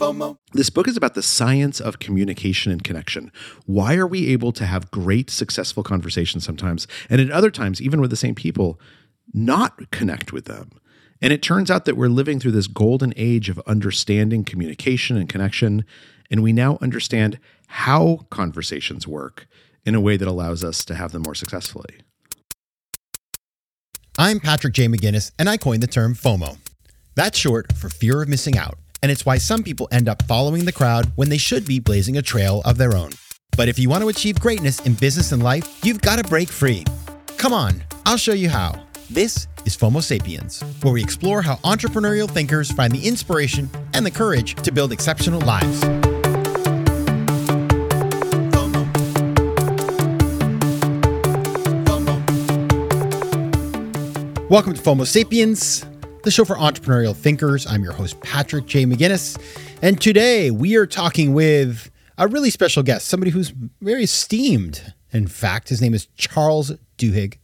FOMO. This book is about the science of communication and connection. Why are we able to have great, successful conversations sometimes, and at other times, even with the same people, not connect with them? And it turns out that we're living through this golden age of understanding communication and connection, and we now understand how conversations work in a way that allows us to have them more successfully. I'm Patrick J. McGinnis, and I coined the term FOMO. That's short for fear of missing out, and it's why some people end up following the crowd when they should be blazing a trail of their own. But if you want to achieve greatness in business and life, you've got to break free. Come on, I'll show you how. This is FOMO Sapiens, where we explore how entrepreneurial thinkers find the inspiration and the courage to build exceptional lives. Welcome to FOMO Sapiens, the show for entrepreneurial thinkers. I'm your host, Patrick J. McGinnis. And today we are talking with a really special guest, somebody who's very esteemed. In fact, his name is Charles Duhigg,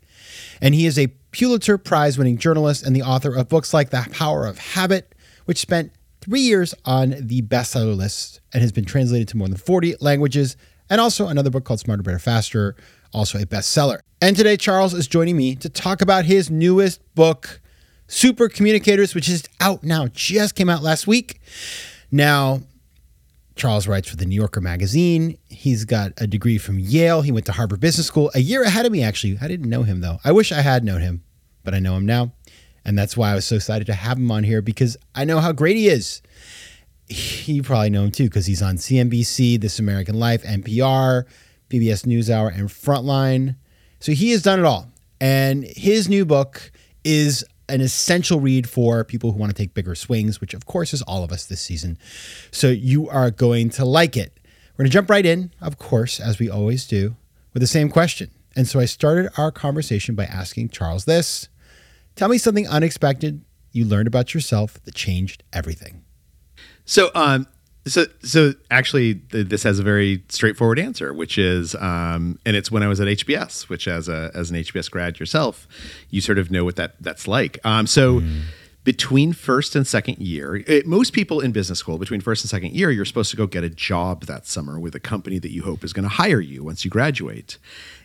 and he is a Pulitzer Prize winning journalist and the author of books like The Power of Habit, which spent three years on the bestseller list and has been translated to more than 40 languages, and also another book called Smarter, Better, Faster, also a bestseller. And today, Charles is joining me to talk about his newest book, Super Communicators, which is out now, just came out last week. Now, Charles writes for the New Yorker magazine. He's got a degree from Yale. He went to Harvard Business School a year ahead of me, actually. I didn't know him, though. I wish I had known him, but I know him now. And that's why I was so excited to have him on here because I know how great he is. You probably know him too because he's on CNBC, This American Life, NPR, PBS NewsHour, and Frontline. So he has done it all. And his new book is an essential read for people who want to take bigger swings, which of course is all of us this season. So you are going to like it. We're going to jump right in, of course, as we always do, with the same question. And so I started our conversation by asking Charles this Tell me something unexpected you learned about yourself that changed everything. So, um, so, so actually, th- this has a very straightforward answer, which is, um, and it's when I was at HBS, which as a as an HBS grad yourself, you sort of know what that that's like. Um, so. Between first and second year, it, most people in business school, between first and second year, you're supposed to go get a job that summer with a company that you hope is going to hire you once you graduate.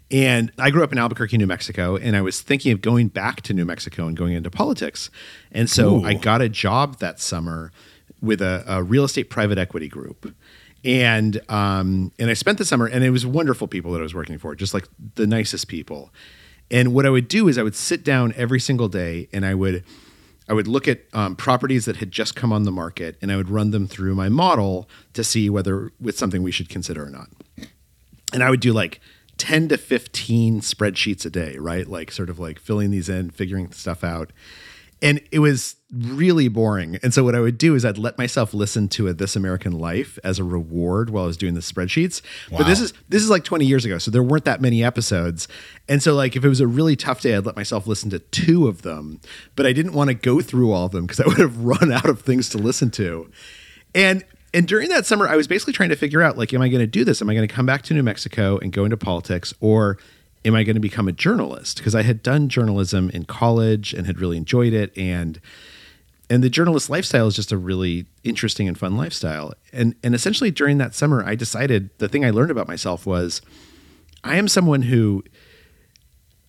And I grew up in Albuquerque, New Mexico, and I was thinking of going back to New Mexico and going into politics. And so Ooh. I got a job that summer with a, a real estate private equity group. And um, and I spent the summer, and it was wonderful people that I was working for, just like the nicest people. And what I would do is I would sit down every single day, and I would I would look at um, properties that had just come on the market, and I would run them through my model to see whether it's something we should consider or not and I would do like 10 to 15 spreadsheets a day, right? Like sort of like filling these in, figuring stuff out. And it was really boring. And so what I would do is I'd let myself listen to a This American Life as a reward while I was doing the spreadsheets. But this is this is like 20 years ago, so there weren't that many episodes. And so like if it was a really tough day, I'd let myself listen to two of them, but I didn't want to go through all of them because I would have run out of things to listen to. And and during that summer, I was basically trying to figure out like, am I going to do this? Am I going to come back to New Mexico and go into politics, or am I going to become a journalist? Because I had done journalism in college and had really enjoyed it, and and the journalist lifestyle is just a really interesting and fun lifestyle. And and essentially during that summer, I decided the thing I learned about myself was I am someone who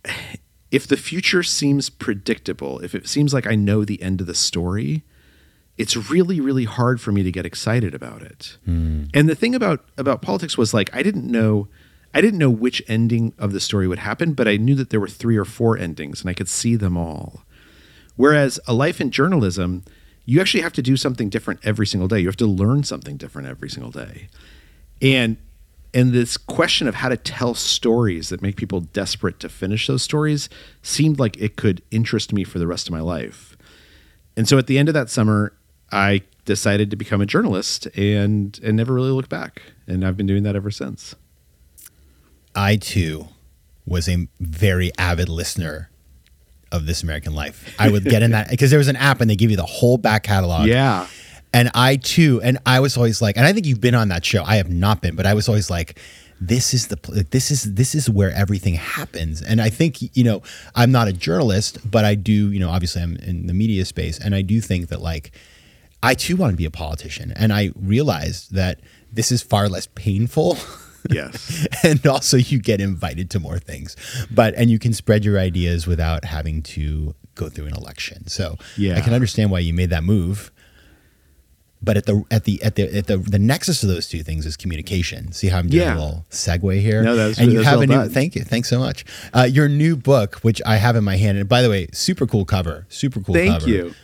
if the future seems predictable, if it seems like I know the end of the story, it's really really hard for me to get excited about it. Hmm. And the thing about about politics was like I didn't know I didn't know which ending of the story would happen, but I knew that there were three or four endings and I could see them all. Whereas a life in journalism, you actually have to do something different every single day. You have to learn something different every single day. And and this question of how to tell stories that make people desperate to finish those stories seemed like it could interest me for the rest of my life. And so at the end of that summer, I decided to become a journalist and and never really looked back. And I've been doing that ever since. I too was a very avid listener of This American Life. I would get in that because there was an app and they give you the whole back catalog. Yeah. And I too, and I was always like, and I think you've been on that show. I have not been, but I was always like, this is the this is this is where everything happens. And I think you know, I'm not a journalist, but I do, you know, obviously I'm in the media space, and I do think that like I too want to be a politician. And I realized that this is far less painful. Yes. and also you get invited to more things. But and you can spread your ideas without having to go through an election. So Yeah. I can understand why you made that move. But at the at the at the at the the nexus of those two things is communication. See how I'm doing Yeah. a little segue here. No, that was- and you that was have well a new. done. Thank you, thanks so much. Uh, your new book, which I have in my hand, and by the way, super cool cover, super cool. Thank cover. you.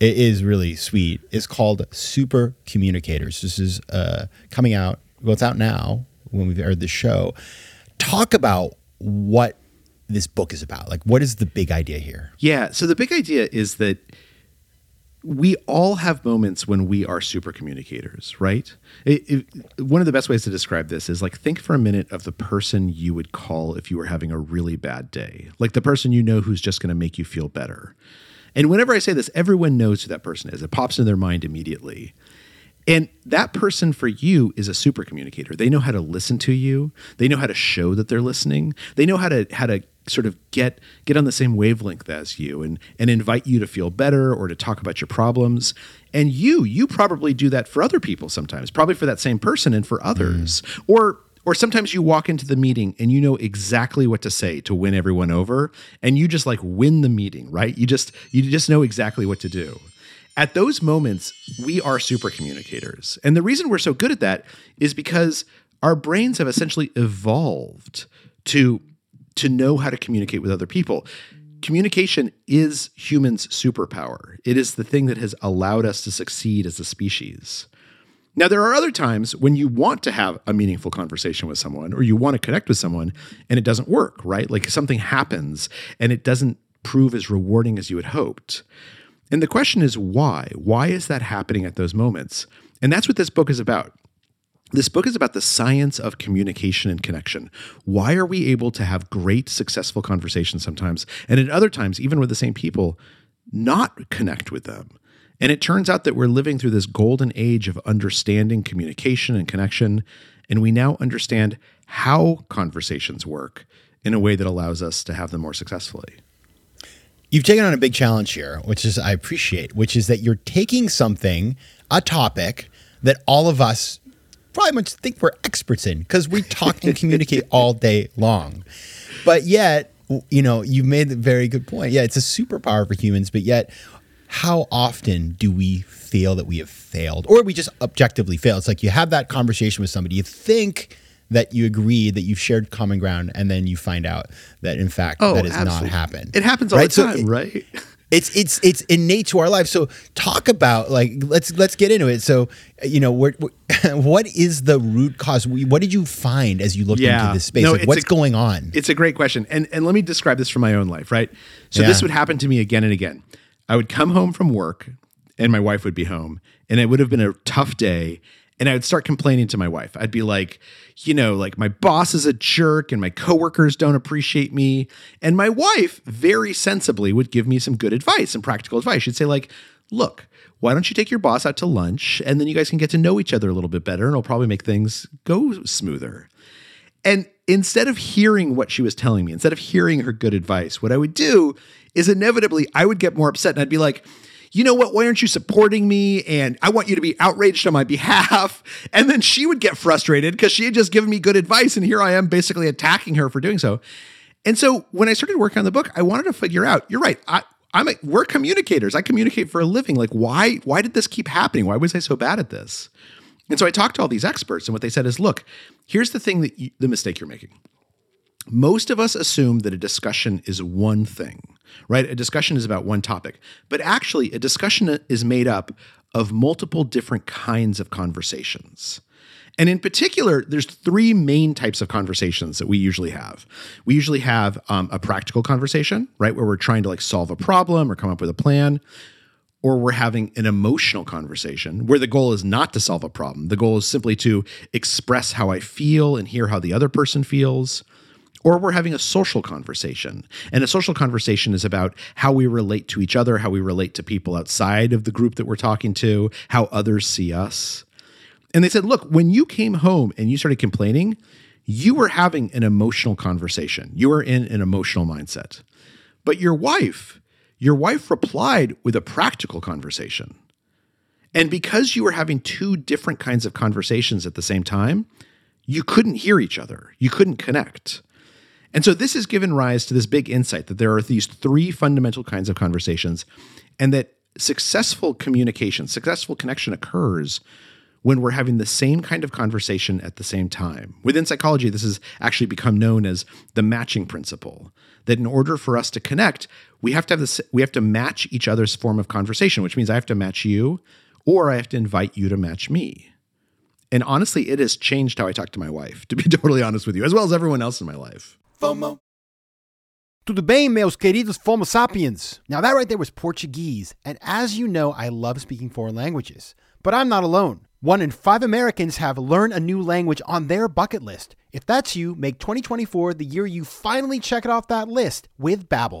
It is really sweet. It's called Super Communicators. This is uh, coming out. Well, it's out now when we've aired the show. Talk about what this book is about. Like, what is the big idea here? Yeah. So the big idea is that we all have moments when we are super communicators, right? It, it- one of the best ways to describe this is like think for a minute of the person you would call if you were having a really bad day, like the person you know who's just going to make you feel better. And whenever I say this, everyone knows who that person is. It pops into their mind immediately. And that person for you is a super communicator. They know how to listen to you. They know how to show that they're listening. They know how to how to sort of get get on the same wavelength as you and and invite you to feel better or to talk about your problems. And you you probably do that for other people sometimes, probably for that same person and for others. Mm. Or or sometimes you walk into the meeting and you know exactly what to say to win everyone over and you just like win the meeting, right? You just you just know exactly what to do at those moments, we are super communicators. And the reason we're so good at that is because our brains have essentially evolved to, to know how to communicate with other people. Communication is humans' superpower. It is the thing that has allowed us to succeed as a species. Now, there are other times when you want to have a meaningful conversation with someone or you want to connect with someone and it doesn't work, right? Like something happens and it doesn't prove as rewarding as you had hoped. And the question is why? Why is that happening at those moments? And that's what this book is about. This book is about the science of communication and connection. Why are we able to have great, successful conversations sometimes, and at other times, even with the same people, not connect with them? And it turns out that we're living through this golden age of understanding communication and connection, and we now understand how conversations work in a way that allows us to have them more successfully. You've taken on a big challenge here, which is I appreciate, which is that you're taking something, a topic that all of us probably much think we're experts in because we talk and communicate all day long. But yet, you know, you've made a very good point. Yeah, it's a superpower for humans, but yet how often do we feel that we have failed or we just objectively fail? It's like you have that conversation with somebody, you think that you agree that you've shared common ground, and then you find out that in fact oh, that has not Oh, happened. It happens all Right? the So time, it- right? it's it's it's innate to our life. So talk about like let's let's get into it. So you know what what is the root cause? What did you find as you looked Yeah. into this space? No, like, what's a- going on? It's a great question. And and let me describe this from my own life, right? So Yeah. this would happen to me again and again. I would come home from work and my wife would be home and it would have been a tough day and I would start complaining to my wife. I'd be like, you know, like my boss is a jerk and my coworkers don't appreciate me. And my wife very sensibly would give me some good advice and practical advice. She'd say like, "Look, why don't you take your boss out to lunch and then you guys can get to know each other a little bit better and it'll probably make things go smoother." And instead of hearing what she was telling me, instead of hearing her good advice, what I would do is inevitably I would get more upset and I'd be like, you know what? Why aren't you supporting me? And I want you to be outraged on my behalf. And then she would get frustrated because she had just given me good advice. And here I am basically attacking her for doing so. And so when I started working on the book, I wanted to figure out, you're right. I, I'm a, we're communicators. I communicate for a living. Like, why, why did this keep happening? Why was I so bad at this? And so I talked to all these experts, and what they said is, look, here's the thing that you, the mistake you're making. Most of us assume that a discussion is one thing, right? A discussion is about one topic, but actually, a discussion is made up of multiple different kinds of conversations. And in particular, there's three main types of conversations that we usually have. We usually have um, a practical conversation, right, where we're trying to like solve a problem or come up with a plan or we're having an emotional conversation where the goal is not to solve a problem. The goal is simply to express how I feel and hear how the other person feels. Or we're having a social conversation. And a social conversation is about how we relate to each other, how we relate to people outside of the group that we're talking to, how others see us. And they said, look, when you came home and you started complaining, you were having an emotional conversation. You were in an emotional mindset. But your wife, your wife replied with a practical conversation. And because you were having two different kinds of conversations at the same time, you couldn't hear each other. You couldn't connect. And so this has given rise to this big insight that there are these three fundamental kinds of conversations and that successful communication, successful connection occurs when we're having the same kind of conversation at the same time. Within psychology, this has actually become known as the matching principle. That in order for us to connect, we have to have this we have to match each other's form of conversation, which means I have to match you or I have to invite you to match me. And honestly, it has changed how I talk to my wife, to be totally honest with you, as well as everyone else in my life. FOMO. Tudo bem, meus queridos Fomo sapiens? Now, that right there was Portuguese. And as you know, I love speaking foreign languages. But I'm not alone. One in five Americans have learned a new language on their bucket list. If that's you, make 2024 the year you finally check it off that list with Babbel,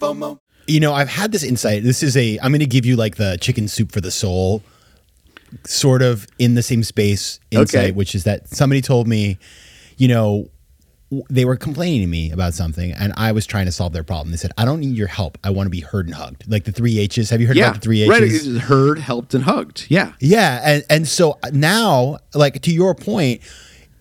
FOMO. You know, I've had this insight. This is a, I'm going to give you like the chicken soup for the soul, sort of in the same space insight, Okay. which is that somebody told me, you know, they were complaining to me about something and I was trying to solve their problem. They said, I don't need your help. I want to be heard and hugged. Like the three H's. Have you heard Yeah, about the three H's? right. It's heard, helped, and hugged. Yeah, Yeah, and and so now, like to your point,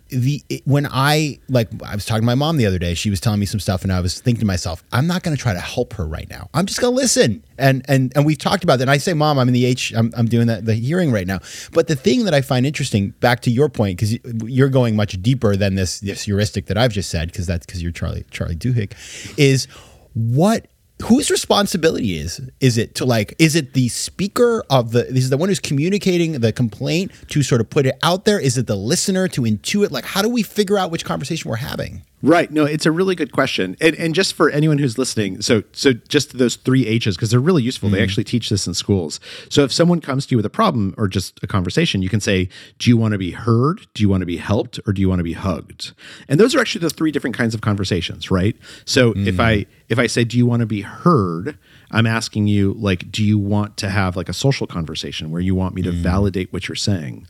the it- when I like I was talking to my mom the other day, she was telling me some stuff, and I was thinking to myself, I'm not going to try to help her right now. I'm just going to listen. And and and we've talked about that. And I say, Mom, I'm in the H. I'm I'm doing that the hearing right now. But the thing that I find interesting, back to your point, because you're going much deeper than this this heuristic that I've just said, because that's because you're Charlie Charlie Duhigg, is what whose responsibility is is it to like is it the speaker of the is the one who's communicating the complaint to sort of put it out there? Is it the listener to intuit? Like how do we figure out which conversation we're having Right. No, it's a really good question. And, and just for anyone who's listening, so so just those three H's because they're really useful. They mm. actually teach this in schools. So if someone comes to you with a problem or just a conversation, you can say, "Do you want to be heard? Do you want to be helped? Or do you want to be hugged?" And those are actually the three different kinds of conversations, right? So if I mm. if I say, "Do you want to be heard?" I'm asking you like, "Do you want to have like a social conversation where you want me to mm. validate what you're saying?"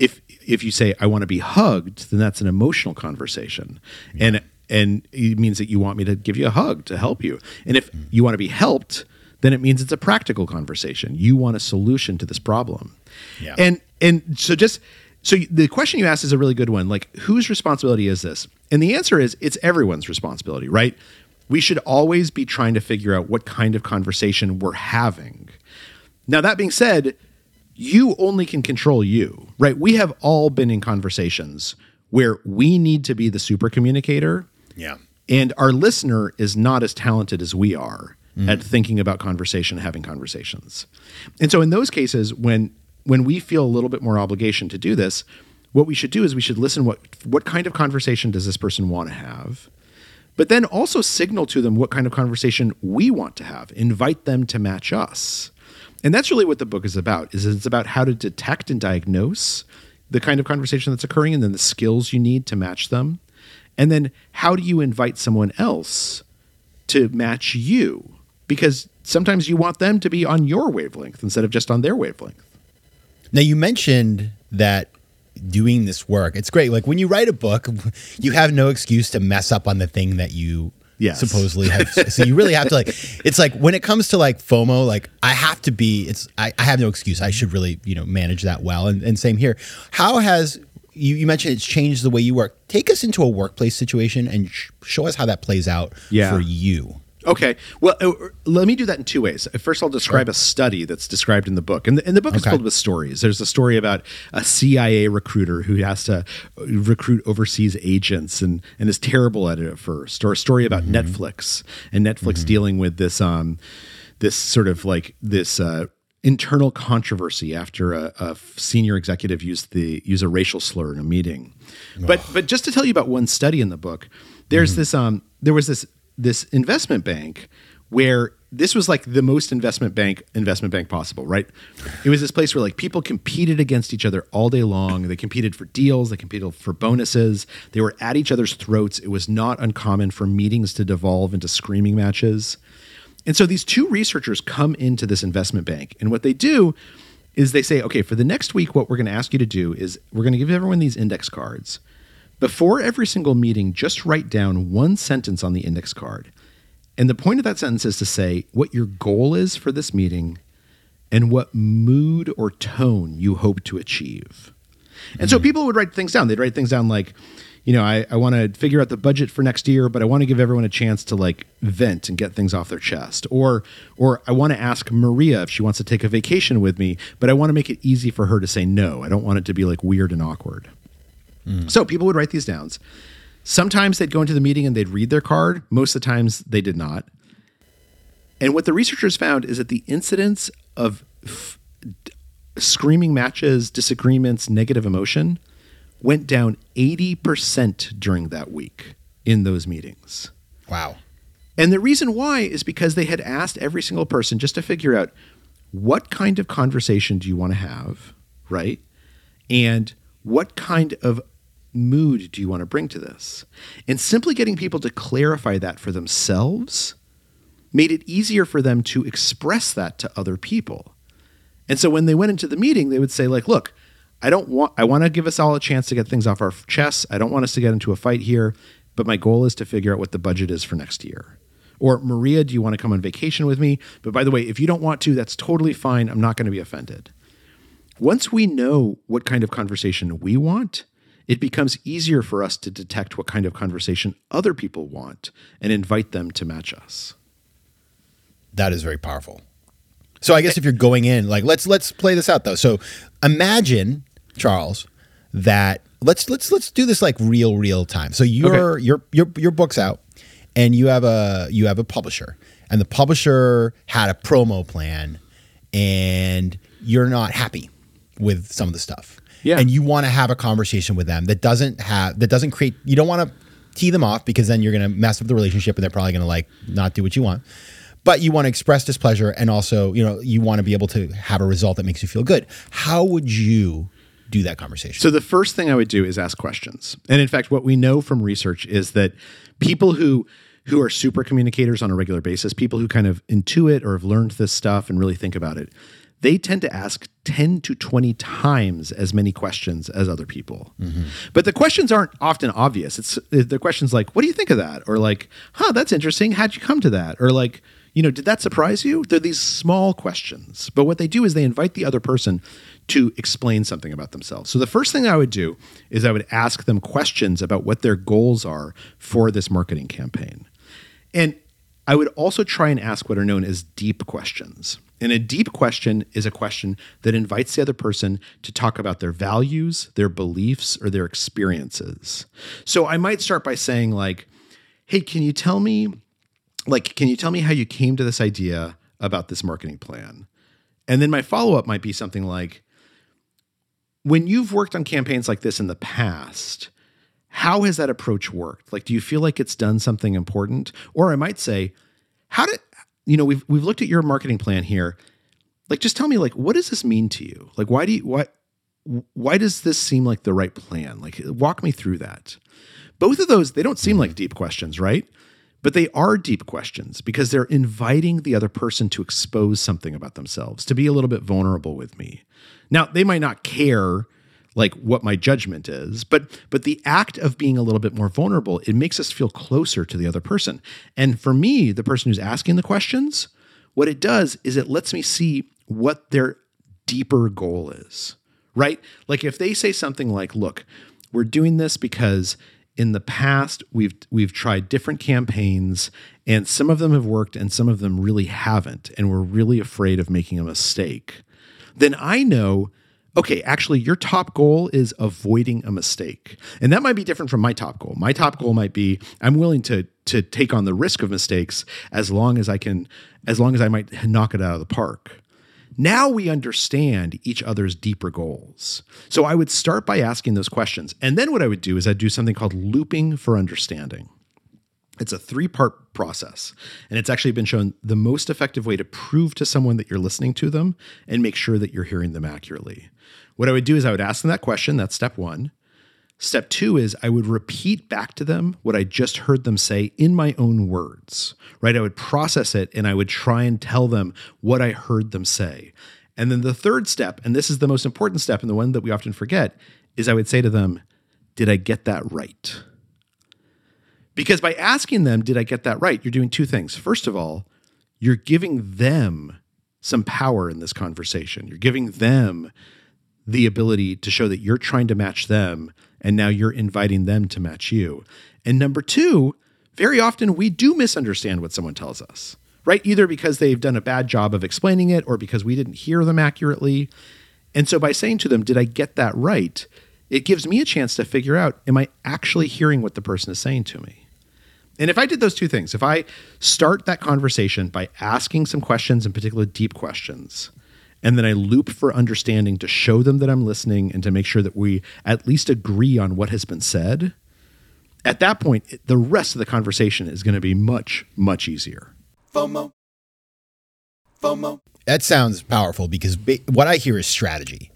if if you say I want to be hugged, then that's an emotional conversation, and and it means that you want me to give you a hug to help you. And if mm. you want to be helped, then it means it's a practical conversation. You want a solution to this problem, Yeah. and and so just so the question you asked is a really good one. Like, whose responsibility is this? And the answer is it's everyone's responsibility, right? We should always be trying to figure out what kind of conversation we're having. Now, that being said, you only can control you, right? We have all been in conversations where we need to be the super communicator, yeah and our listener is not as talented as we are at mm. thinking about conversation, having conversations. And so, in those cases, when when we feel a little bit more obligation to do this, what we should do is we should listen what what kind of conversation does this person want to have, but then also signal to them what kind of conversation we want to have. Invite them to match us. And that's really what the book is about. Is it's about how to detect and diagnose the kind of conversation that's occurring and then the skills you need to match them. And then how do you invite someone else to match you? Because sometimes you want them to be on your wavelength instead of just on their wavelength. now you mentioned that doing this work it's great like when you write a book you have no excuse to mess up on the thing that you Supposedly have so you really have to like it's like when it comes to like fomo like i have to be it's i, I have no excuse. I should really you know manage that well. And, and same here. How has you, you mentioned it's changed the way you work. Take us into a workplace situation and sh- show us how that plays out Yeah. for you Okay. Well, uh, let me do that in two ways. First, I'll describe a study that's described in the book. And the, and the book is filled with stories. There's a story about a CIA recruiter who has to uh, recruit overseas agents and, and is terrible at it at first, or a story about Netflix and Netflix dealing with this, um, this sort of like this, uh, internal controversy after a, a senior executive used the use a racial slur in a meeting. But but just to tell you about one study in the book, there's this um there was this this investment bank where this was like the most investment bank investment bank possible, right? It was this place where like people competed against each other all day long. They competed for deals, they competed for bonuses. They were at each other's throats. It was not uncommon for meetings to devolve into screaming matches. And so these two researchers come into this investment bank, and what they do is they say, okay, for the next week, what we're going to ask you to do is we're going to give everyone these index cards. Before every single meeting, just write down one sentence on the index card. And the point of that sentence is to say what your goal is for this meeting and what mood or tone you hope to achieve. And so mm-hmm. people would write things down. They'd write things down like, you know, I, I want to figure out the budget for next year, but I want to give everyone a chance to like vent and get things off their chest. Or or I want to ask Maria if she wants to take a vacation with me, but I want to make it easy for her to say no. I don't want it to be like weird and awkward. Mm. So people would write these downs. Sometimes they'd go into the meeting and they'd read their card. Most of the times they did not. And what the researchers found is that the incidence of f- screaming matches, disagreements, negative emotion went down 80% during that week in those meetings. Wow. And the reason why is because they had asked every single person just to figure out what kind of conversation do you want to have, right? And what kind of mood do you want to bring to this? And simply getting people to clarify that for themselves made it easier for them to express that to other people. And so when they went into the meeting, they would say like, "Look, I don't want I want to give us all a chance to get things off our chests. I don't want us to get into a fight here, but my goal is to figure out what the budget is for next year." Or Maria, do you want to come on vacation with me? But by the way, if you don't want to, that's totally fine. I'm not going to be offended. Once we know what kind of conversation we want, it becomes easier for us to detect what kind of conversation other people want and invite them to match us. That is very powerful. So I guess if you're going in, like let's let's play this out though. So imagine, Charles, that let's let's let's do this like real real time. So your your your your book's out and you have a you have a publisher and the publisher had a promo plan and you're not happy with some of the stuff. Yeah. And you want to have a conversation with them that doesn't have that doesn't create you don't want to tee them off because then you're going to mess up the relationship and they're probably going to like not do what you want. But you want to express displeasure and also, you know, you want to be able to have a result that makes you feel good. How would you do that conversation? So the first thing I would do is ask questions. And in fact, what we know from research is that people who who are super communicators on a regular basis, people who kind of intuit or have learned this stuff and really think about it, they tend to ask 10 to 20 times as many questions as other people. But the questions aren't often obvious. It's the questions like, what do you think of that? Or like, huh, that's interesting. How'd you come to that? Or like, you know, did that surprise you? They're these small questions. But what they do is they invite the other person to explain something about themselves. So the first thing I would do is I would ask them questions about what their goals are for this marketing campaign. And I would also try and ask what are known as deep questions. And a deep question is a question that invites the other person to talk about their values, their beliefs, or their experiences. So I might start by saying, like, hey, can you tell me, like, can you tell me how you came to this idea about this marketing plan? And then my follow up might be something like, when you've worked on campaigns like this in the past, how has that approach worked? Like, do you feel like it's done something important? Or I might say, how did you know we've we've looked at your marketing plan here? Like, just tell me, like, what does this mean to you? Like, why do you what why does this seem like the right plan? Like, walk me through that. Both of those, they don't seem like deep questions, right? But they are deep questions because they're inviting the other person to expose something about themselves, to be a little bit vulnerable with me. Now, they might not care like what my judgment is, but but the act of being a little bit more vulnerable, it makes us feel closer to the other person. And for me, the person who's asking the questions, what it does is it lets me see what their deeper goal is. Right? Like if they say something like, "Look, we're doing this because in the past we've we've tried different campaigns and some of them have worked and some of them really haven't and we're really afraid of making a mistake." Then I know okay, actually, your top goal is avoiding a mistake. And that might be different from my top goal. My top goal might be I'm willing to to take on the risk of mistakes as long as I can, as long as I might knock it out of the park. Now we understand each other's deeper goals. So I would start by asking those questions. And then what I would do is I'd do something called looping for understanding. It's a three part process. And it's actually been shown the most effective way to prove to someone that you're listening to them and make sure that you're hearing them accurately. What I would do is I would ask them that question. That's step one. Step two is I would repeat back to them what I just heard them say in my own words, right? I would process it and I would try and tell them what I heard them say. And then the third step, and this is the most important step and the one that we often forget, is I would say to them, Did I get that right? Because by asking them, Did I get that right? You're doing two things. First of all, you're giving them some power in this conversation. You're giving them the ability to show that you're trying to match them and now you're inviting them to match you. And number two, very often we do misunderstand what someone tells us, right? Either because they've done a bad job of explaining it or because we didn't hear them accurately. And so by saying to them, Did I get that right? It gives me a chance to figure out, Am I actually hearing what the person is saying to me? And if I did those two things, if I start that conversation by asking some questions, in particular deep questions, and then I loop for understanding to show them that I'm listening and to make sure that we at least agree on what has been said, at that point, the rest of the conversation is going to be much, much easier. FOMO. FOMO. That sounds powerful because ba- what I hear is strategy.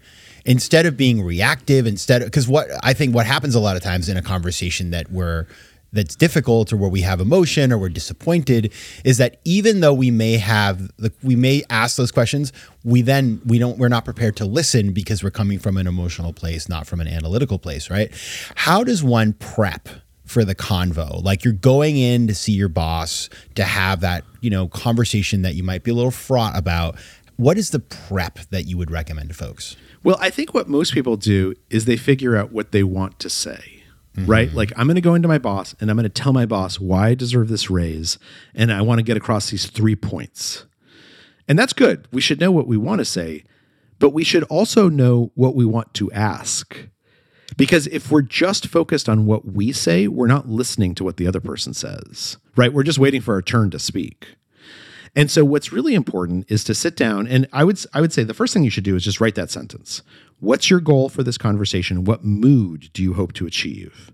Instead of being reactive, instead of because what I think what happens a lot of times in a conversation that we're that's difficult or where we have emotion or we're disappointed is that even though we may have we may ask those questions we then we don't we're not prepared to listen because we're coming from an emotional place not from an analytical place right? How does one prep for the convo? Like you're going in to see your boss to have that you know conversation that you might be a little fraught about. What is the prep that you would recommend to folks? Well, I think what most people do is they figure out what they want to say, right? Mm-hmm. Like, I'm going to go into my boss and I'm going to tell my boss why I deserve this raise. And I want to get across these three points. And that's good. We should know what we want to say, but we should also know what we want to ask. Because if we're just focused on what we say, we're not listening to what the other person says, right? We're just waiting for our turn to speak. And so what's really important is to sit down and I would I would say the first thing you should do is just write that sentence. What's your goal for this conversation? What mood do you hope to achieve?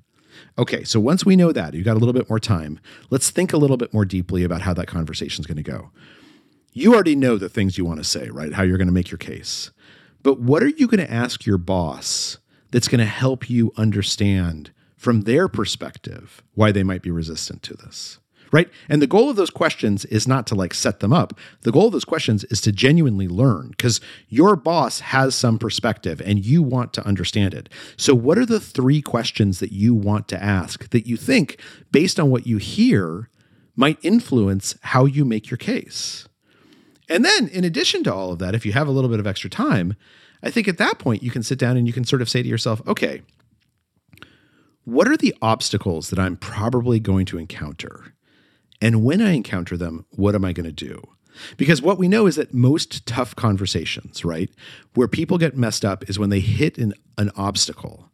Okay, so once we know that, you've got a little bit more time. Let's think a little bit more deeply about how that conversation is going to go. You already know the things you want to say, right? How you're going to make your case. But what are you going to ask your boss that's going to help you understand from their perspective why they might be resistant to this? Right? And the goal of those questions is not to like set them up. The goal of those questions is to genuinely learn because your boss has some perspective and you want to understand it. So, what are the three questions that you want to ask that you think, based on what you hear, might influence how you make your case? And then, in addition to all of that, if you have a little bit of extra time, I think at that point you can sit down and you can sort of say to yourself, okay, what are the obstacles that I'm probably going to encounter? And when I encounter them, what am I going to do? Because what we know is that most tough conversations, right, where people get messed up is when they hit an, an obstacle.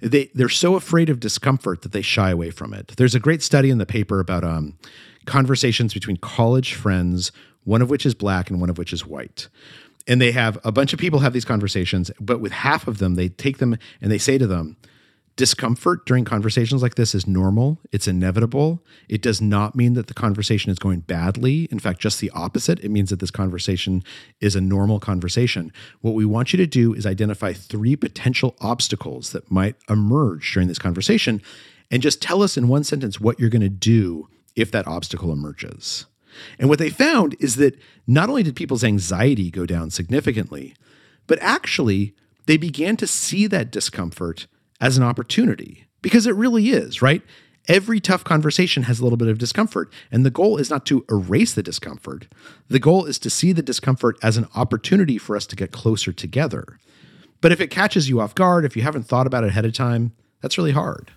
They, they're so afraid of discomfort that they shy away from it. There's a great study in the paper about um, conversations between college friends, one of which is black and one of which is white. And they have a bunch of people have these conversations, but with half of them, they take them and they say to them, discomfort during conversations like this is normal. It's inevitable. It does not mean that the conversation is going badly. In fact, just the opposite. It means that this conversation is a normal conversation. What we want you to do is identify three potential obstacles that might emerge during this conversation and just tell us in one sentence what you're going to do if that obstacle emerges. And what they found is that not only did people's anxiety go down significantly, but actually they began to see that discomfort as an opportunity because it really is, right? Every tough conversation has a little bit of discomfort. And the goal is not to erase the discomfort. The goal is to see the discomfort as an opportunity for us to get closer together. But if it catches you off guard, if you haven't thought about it ahead of time, that's really hard.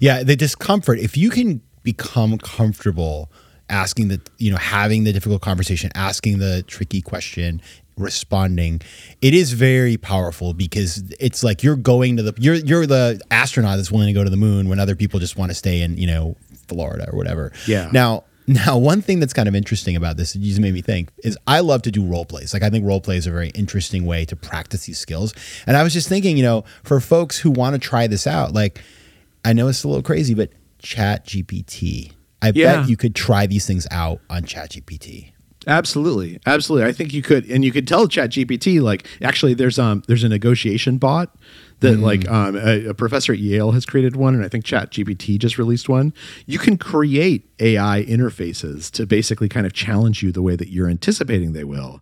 Yeah, the discomfort. If you can become comfortable asking the, you know, having the difficult conversation, asking the tricky question, responding, it is very powerful because it's like you're going to the you're you're the astronaut that's willing to go to the moon when other people just want to stay in, you know, Florida or whatever. Yeah. Now, Now, one thing that's kind of interesting about this, you just made me think, is I love to do role plays. Like I think role play is a very interesting way to practice these skills. And I was just thinking, you know, for folks who want to try this out, like I know it's a little crazy, but ChatGPT. I Yeah. bet you could try these things out on ChatGPT. Absolutely, absolutely. I think you could, and you could tell ChatGPT like actually there's um there's a negotiation bot that like um a, a professor at Yale has created one, and I think ChatGPT just released one. You can create AI interfaces to basically kind of challenge you the way that you're anticipating they will.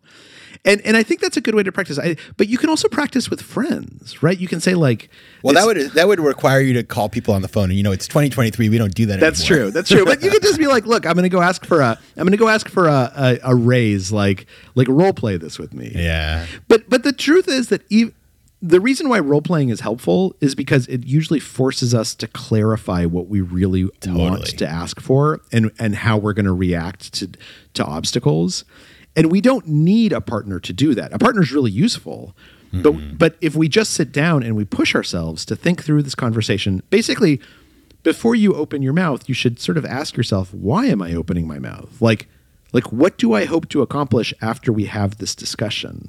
And, and I think that's a good way to practice. I, but you can also practice with friends, right? You can say like, Well, that would that would require you to call people on the phone, and you know it's 2023. We don't do that. That's anymore. true. That's true. But you could just be like, look, I'm going to go ask for a, I'm going to go ask for a, a, a raise, like, like role play this with me. Yeah. But, but the truth is that ev the reason why role playing is helpful is because it usually forces us to clarify what we really want to ask for and, and how we're going to react to, to obstacles. And we don't need a partner to do that. A partner is really useful. But, mm-hmm. but if we just sit down and we push ourselves to think through this conversation, basically, before you open your mouth, you should sort of ask yourself, why am I opening my mouth? Like, like what do I hope to accomplish after we have this discussion?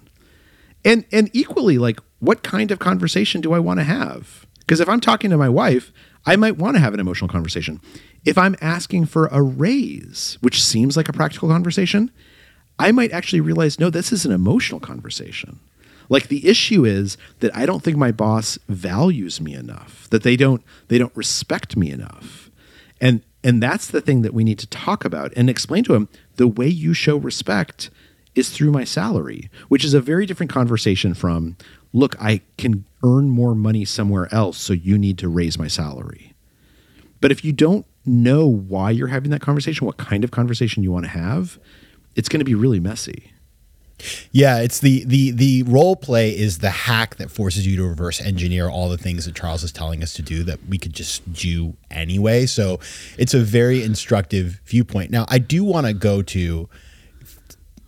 And and equally, like, what kind of conversation do I want to have? Because if I'm talking to my wife, I might want to have an emotional conversation. If I'm asking for a raise, which seems like a practical conversation, I might actually realize, no, this is an emotional conversation. Like the issue is that I don't think my boss values me enough, that they don't they don't respect me enough. And and that's the thing that we need to talk about and explain to him the way you show respect is through my salary, which is a very different conversation from look, I can earn more money somewhere else, so you need to raise my salary. But if you don't know why you're having that conversation, what kind of conversation you want to have, it's going to be really messy. Yeah, it's the the the role play is the hack that forces you to reverse engineer all the things that Charles is telling us to do that we could just do anyway. So it's a very instructive viewpoint. Now, I do want to go to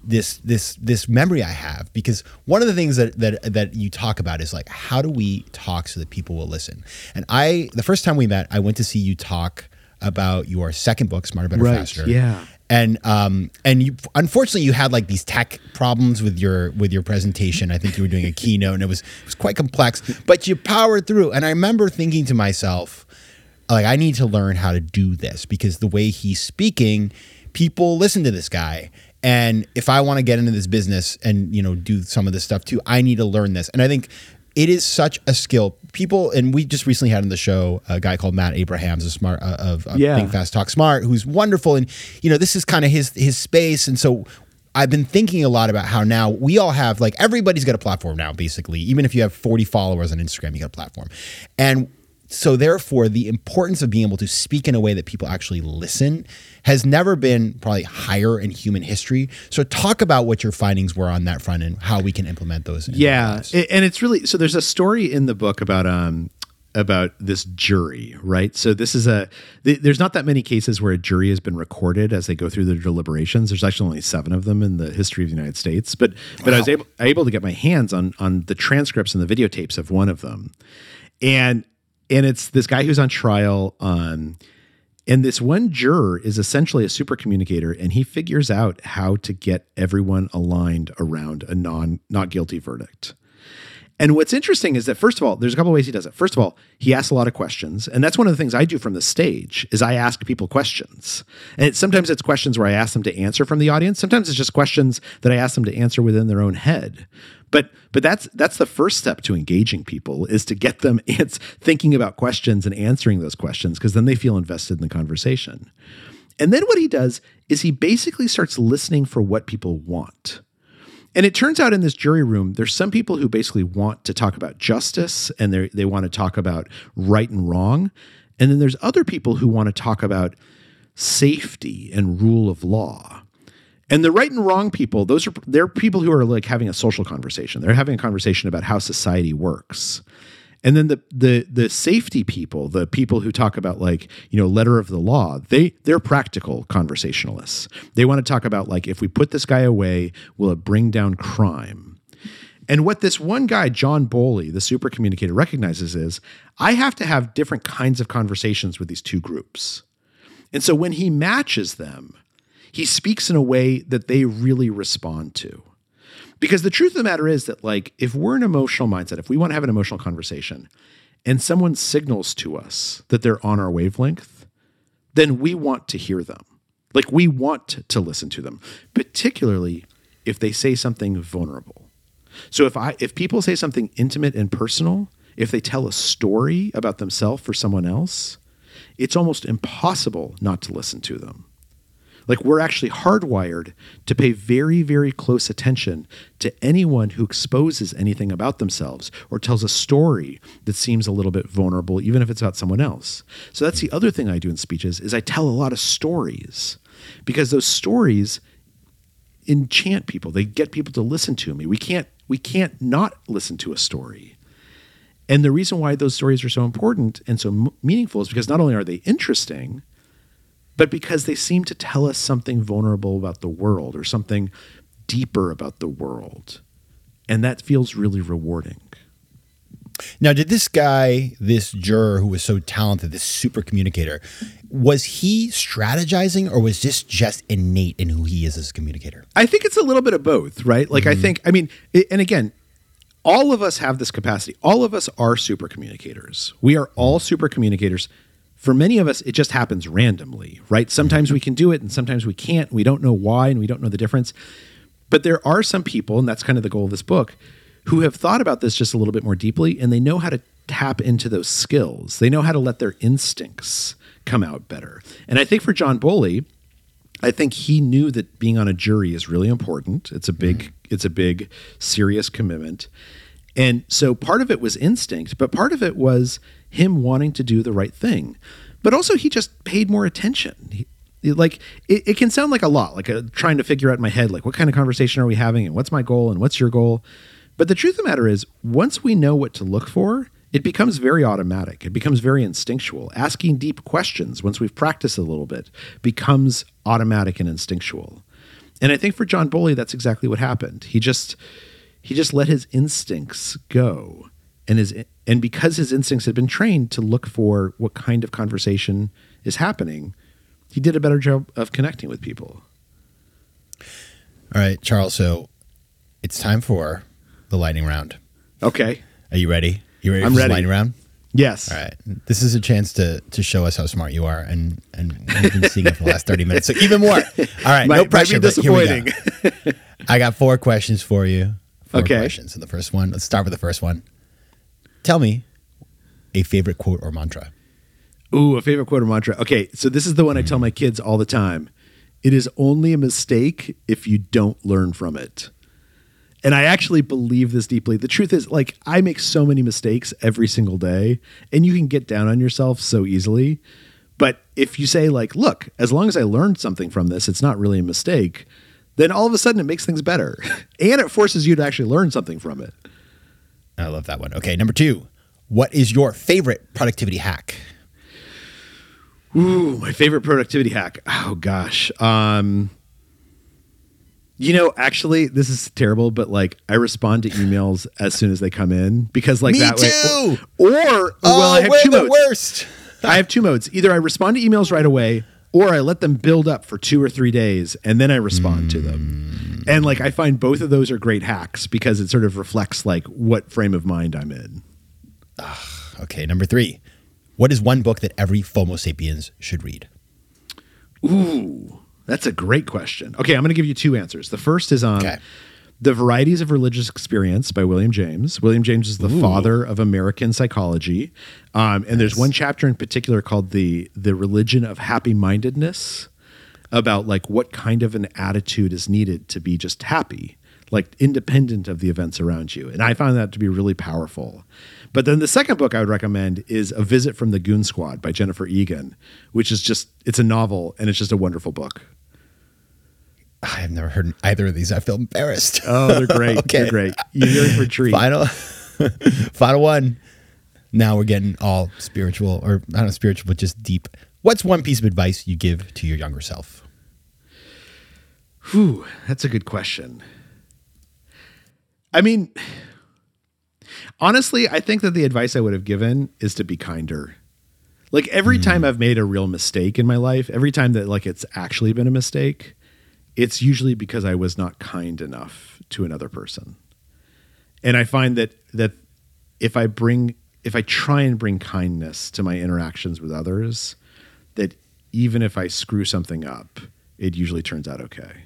this this this memory I have because one of the things that that that you talk about is like how do we talk so that people will listen? And I the first time we met, I went to see you talk about your second book, Smarter, Better, Right, Faster. yeah. And um and you unfortunately you had like these tech problems with your with your presentation. I think you were doing a keynote and it was it was quite complex, but you powered through. And I remember thinking to myself, like I need to learn how to do this because the way he's speaking, people listen to this guy. And if I want to get into this business and you know do some of this stuff too, I need to learn this. And I think it is such a skill. People and we just recently had on the show a guy called Matt Abrahams, a smart uh, of uh, Yeah. Think Fast Talk Smart, who's wonderful. And you know this is kind of his his space. And so I've been thinking a lot about how now we all have like everybody's got a platform now, basically. Even if you have 40 followers on Instagram, you got a platform. And so therefore the importance of being able to speak in a way that people actually listen has never been probably higher in human history. So talk about what your findings were on that front and how we can implement those. Yeah, and it's really so. There's a story in the book about um about this jury, right? So this is a th- there's not that many cases where a jury has been recorded as they go through their deliberations. There's actually only seven of them in the history of the United States, but but I was able able to get my hands on on the transcripts and the videotapes of one of them, and and it's this guy who's on trial um and this one juror is essentially a super communicator, and he figures out how to get everyone aligned around a non not guilty verdict. And what's interesting is that first of all, there's a couple of ways he does it. First of all, he asks a lot of questions, and that's one of the things I do from the stage is I ask people questions. And it's, sometimes it's questions where I ask them to answer from the audience. Sometimes it's just questions that I ask them to answer within their own head. But but that's that's the first step to engaging people is to get them it's thinking about questions and answering those questions because then they feel invested in the conversation. And then what he does is he basically starts listening for what people want. And it turns out in this jury room, there's some people who basically want to talk about justice and they they want to talk about right and wrong. And then there's other people who want to talk about safety and rule of law. And the right and wrong people, those are they're people who are like having a social conversation. They're having a conversation about how society works. And then the the the safety people, the people who talk about like, you know, letter of the law, they they're practical conversationalists. They want to talk about like if we put this guy away, will it bring down crime? And what this one guy, John Bowley, the super communicator, recognizes is I have to have different kinds of conversations with these two groups. And so when he matches them, he speaks in a way that they really respond to. Because the truth of the matter is that, like, if we're an emotional mindset, if we want to have an emotional conversation and someone signals to us that they're on our wavelength, then we want to hear them. Like, we want to listen to them, particularly if they say something vulnerable. So if I if people say something intimate and personal, if they tell a story about themselves for someone else, it's almost impossible not to listen to them. Like we're actually hardwired to pay very, very close attention to anyone who exposes anything about themselves or tells a story that seems a little bit vulnerable, even if it's about someone else. So that's the other thing I do in speeches is I tell a lot of stories because those stories enchant people. They get people to listen to me. We can't we can't not listen to a story. And the reason why those stories are so important and so meaningful is because not only are they interesting, but because they seem to tell us something vulnerable about the world or something deeper about the world. And that feels really rewarding. Now, did this guy, this juror who was so talented, this super communicator, was he strategizing or was this just innate in who he is as a communicator? I think it's a little bit of both, right? Like, I mm-hmm. think, I mean, it, and again, all of us have this capacity. All of us are super communicators. We are all mm-hmm. super communicators. For many of us, it just happens randomly, right? Sometimes we can do it and sometimes we can't. We don't know why and we don't know the difference. But there are some people, and that's kind of the goal of this book, who have thought about this just a little bit more deeply and they know how to tap into those skills. They know how to let their instincts come out better. And I think for John Bowley, I think he knew that being on a jury is really important. It's a mm-hmm. big it's a big serious commitment. And so part of it was instinct, but part of it was him wanting to do the right thing. But also he just paid more attention. He, like it, it can sound like a lot, like a, trying to figure out in my head, like what kind of conversation are we having and what's my goal and what's your goal. But the truth of the matter is, once we know what to look for, it becomes very automatic. It becomes very instinctual. Asking deep questions, once we've practiced a little bit, becomes automatic and instinctual. And I think for John Bowley, that's exactly what happened. He just he just let his instincts go, and his and because his instincts had been trained to look for what kind of conversation is happening, he did a better job of connecting with people. All right, Charles. So it's time for the lightning round. Okay. Are you ready? You ready I'm for ready. lightning round? Yes. All right. This is a chance to to show us how smart you are, and and we've been seeing it for the last thirty minutes. So even more. All right. Might, no pressure. be but here we go. I got four questions for you. Four Okay. questions. So the first one. Let's start with the first one. Tell me a favorite quote or mantra. Ooh, a favorite quote or mantra. Okay, so this is the one I tell my kids all the time. It is only a mistake if you don't learn from it. And I actually believe this deeply. The truth is, like, I make so many mistakes every single day, and you can get down on yourself so easily. But if you say, like, look, as long as I learned something from this, it's not really a mistake, then all of a sudden it makes things better. and it forces you to actually learn something from it. I love that one. Okay. Number two. What is your favorite productivity hack? Ooh, my favorite productivity hack. Oh gosh. Um you know, actually, this is terrible, but like I respond to emails as soon as they come in because like Me that too. way. Or, or well, I have two the modes. worst. I have two modes. Either I respond to emails right away, or I let them build up for two or three days and then I respond to them. Mm. And like I find both of those are great hacks because it sort of reflects like what frame of mind I'm in. Okay. Number three. What is one book that every FOMO sapiens should read? Ooh, that's a great question. Okay, I'm going to give you two answers. The first is on Okay. The Varieties of Religious Experience by William James. William James is the father of American psychology. Um, and there's one chapter in particular called the the religion of happy mindedness about like what kind of an attitude is needed to be just happy, like independent of the events around you. And I found that to be really powerful. But then the second book I would recommend is A Visit from the Goon Squad by Jennifer Egan, which is just it's a novel and it's just a wonderful book. I have never heard either of these. I feel embarrassed. Oh, they're great. Okay. They're great. You're in for a treat. Final, final one. Now we're getting all spiritual, or not know, spiritual, but just deep. What's one piece of advice you give to your younger self? Whew, that's a good question. I mean, honestly, I think that the advice I would have given is to be kinder. Like every hmm. time I've made a real mistake in my life, every time that like it's actually been a mistake, it's usually because I was not kind enough to another person. And I find that that if I bring if I try and bring kindness to my interactions with others, that even if I screw something up, it usually turns out okay.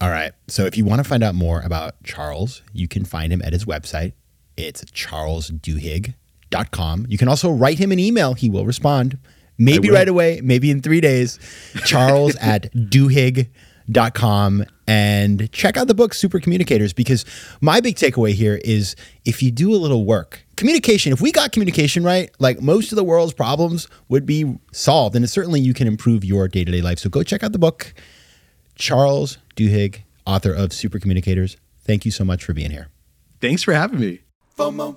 All right. So if you want to find out more about Charles, you can find him at his website. It's charlesduhigg.com. You can also write him an email. He will respond. Maybe right away, maybe in three days. Charles at duhigg.com. And check out the book Super Communicators because my big takeaway here is if you do a little work, communication, if we got communication right, like most of the world's problems would be solved. And certainly you can improve your day to day life. So go check out the book. Charles Duhigg, author of Super Communicators. Thank you so much for being here. Thanks for having me. FOMO.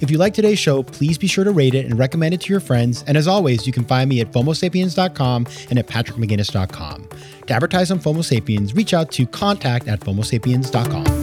If you like today's show, please be sure to rate it and recommend it to your friends. And as always, you can find me at FOMOSapiens.com and at PatrickMcGinnis.com. To advertise on FOMO Sapiens, reach out to contact at FOMOSapiens.com.